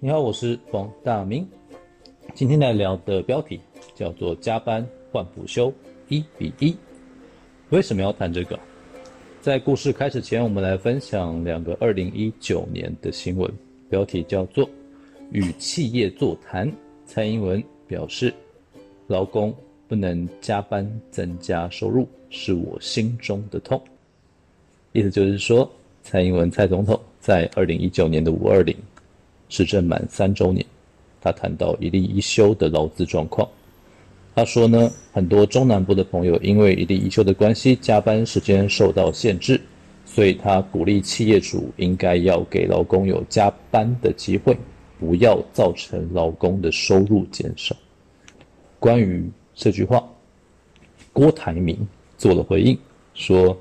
你好，我是王大明。今天来聊的标题叫做“加班换补休一比一”。为什么要谈这个？在故事开始前，我们来分享两个二零一九年的新闻。标题叫做“与企业座谈”，蔡英文表示：“劳工不能加班增加收入，是我心中的痛。”意思就是说，蔡英文蔡总统在二零一九年的五二零执政满三周年，他谈到一例一休的劳资状况。他说呢，很多中南部的朋友因为一例一休的关系，加班时间受到限制，所以他鼓励企业主应该要给劳工有加班的机会，不要造成劳工的收入减少。关于这句话，郭台铭做了回应，说。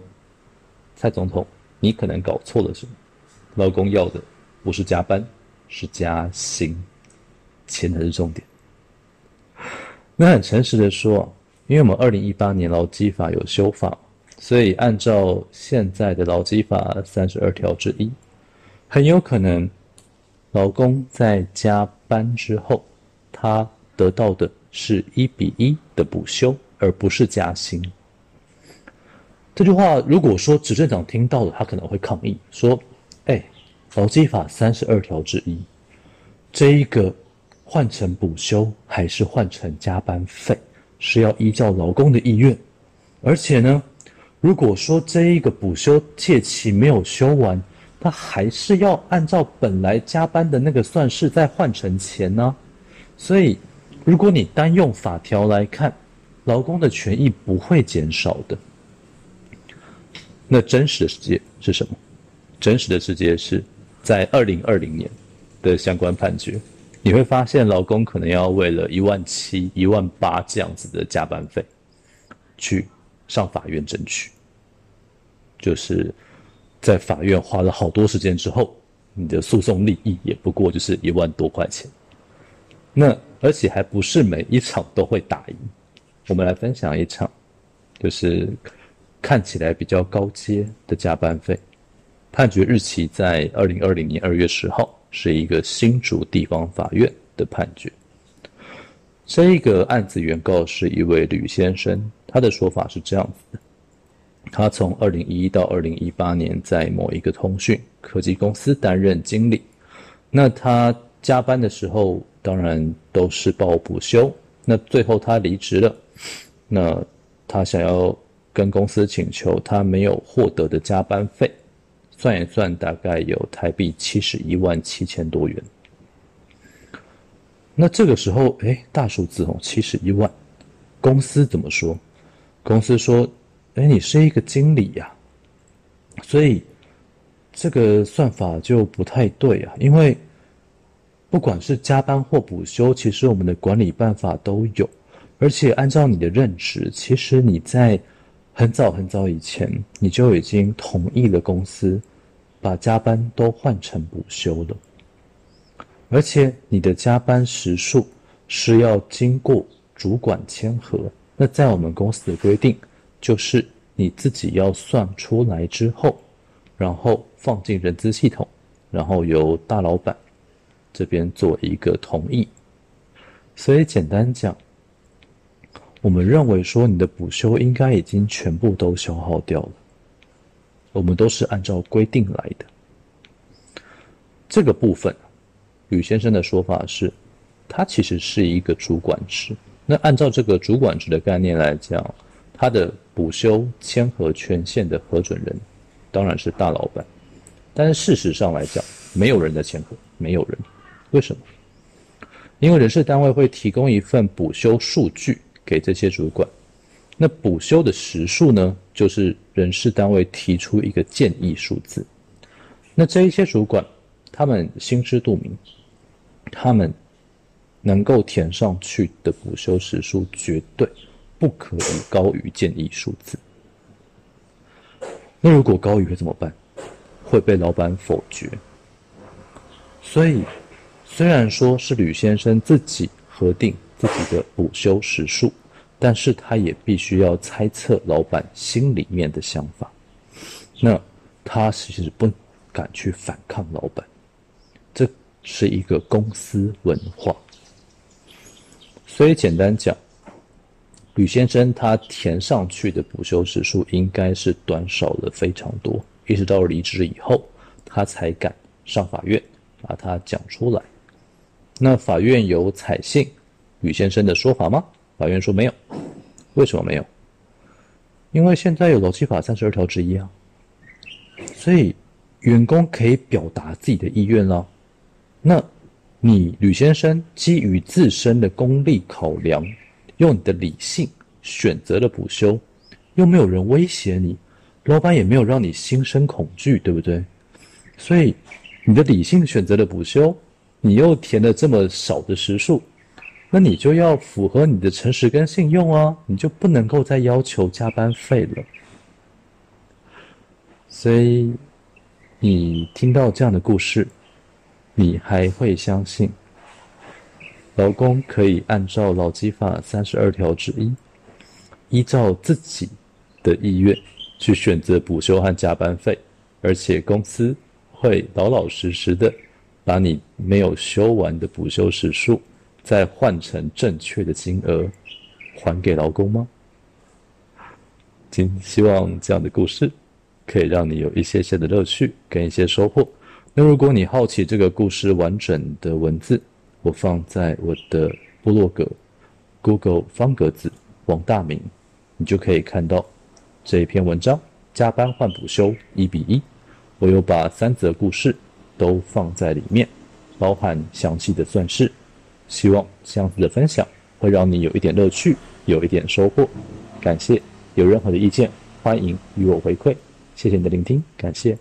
蔡总统，你可能搞错了什么？劳工要的不是加班，是加薪，钱才是重点。那很诚实的说，因为我们二零一八年劳基法有修法，所以按照现在的劳基法三十二条之一，很有可能劳工在加班之后，他得到的是一比一的补休，而不是加薪。这句话，如果说执政党听到了，他可能会抗议说：“哎，劳基法三十二条之一，这一个换成补休还是换成加班费，是要依照劳工的意愿。而且呢，如果说这一个补休届期没有休完，他还是要按照本来加班的那个算式再换成钱呢。所以，如果你单用法条来看，劳工的权益不会减少的。”那真实的世界是什么？真实的世界是在二零二零年的相关判决，你会发现劳工可能要为了一万七、一万八这样子的加班费，去上法院争取。就是在法院花了好多时间之后，你的诉讼利益也不过就是一万多块钱。那而且还不是每一场都会打赢。我们来分享一场，就是。看起来比较高阶的加班费，判决日期在二零二零年二月十号，是一个新竹地方法院的判决。这一个案子原告是一位吕先生，他的说法是这样子的：他从二零一一到二零一八年在某一个通讯科技公司担任经理，那他加班的时候当然都是报补休，那最后他离职了，那他想要。跟公司请求他没有获得的加班费，算一算大概有台币七十一万七千多元。那这个时候，哎，大数字哦，七十一万，公司怎么说？公司说，哎，你是一个经理呀，所以这个算法就不太对啊，因为不管是加班或补休，其实我们的管理办法都有，而且按照你的任职，其实你在。很早很早以前，你就已经同意了公司把加班都换成补休了，而且你的加班时数是要经过主管签核。那在我们公司的规定，就是你自己要算出来之后，然后放进人资系统，然后由大老板这边做一个同意。所以简单讲。我们认为说你的补休应该已经全部都消耗掉了，我们都是按照规定来的。这个部分，吕先生的说法是，他其实是一个主管职。那按照这个主管职的概念来讲，他的补休签核权限的核准人当然是大老板，但是事实上来讲，没有人的签核，没有人。为什么？因为人事单位会提供一份补休数据。给这些主管，那补休的时数呢，就是人事单位提出一个建议数字。那这一些主管，他们心知肚明，他们能够填上去的补休时数绝对不可以高于建议数字。那如果高于会怎么办？会被老板否决。所以，虽然说是吕先生自己核定。自己的补休时数，但是他也必须要猜测老板心里面的想法。那他其实不敢去反抗老板，这是一个公司文化。所以简单讲，吕先生他填上去的补休时数应该是短少了非常多，一直到离职以后，他才敢上法院把它讲出来。那法院有采信吕先生的说法吗？法院说没有。为什么没有？因为现在有劳基法三十二条之一啊，所以员工可以表达自己的意愿了。那，你吕先生基于自身的功利考量，用你的理性选择了补休，又没有人威胁你，老板也没有让你心生恐惧，对不对？所以你的理性选择了补休，你又填了这么少的时数。那你就要符合你的诚实跟信用啊，你就不能够再要求加班费了。所以，你听到这样的故事，你还会相信，劳工可以按照劳基法三十二条之一，依照自己的意愿去选择补休和加班费，而且公司会老老实实的把你没有休完的补休时数。再换成正确的金额还给劳工吗？今希望这样的故事可以让你有一些些的乐趣跟一些收获。那如果你好奇这个故事完整的文字，我放在我的部落格 Google 方格子王大明，你就可以看到这一篇文章。加班换补休一比一，我有把三则故事都放在里面，包含详细的算式。希望这样子的分享会让你有一点乐趣，有一点收获。感谢，有任何的意见，欢迎与我回馈。谢谢你的聆听，感谢。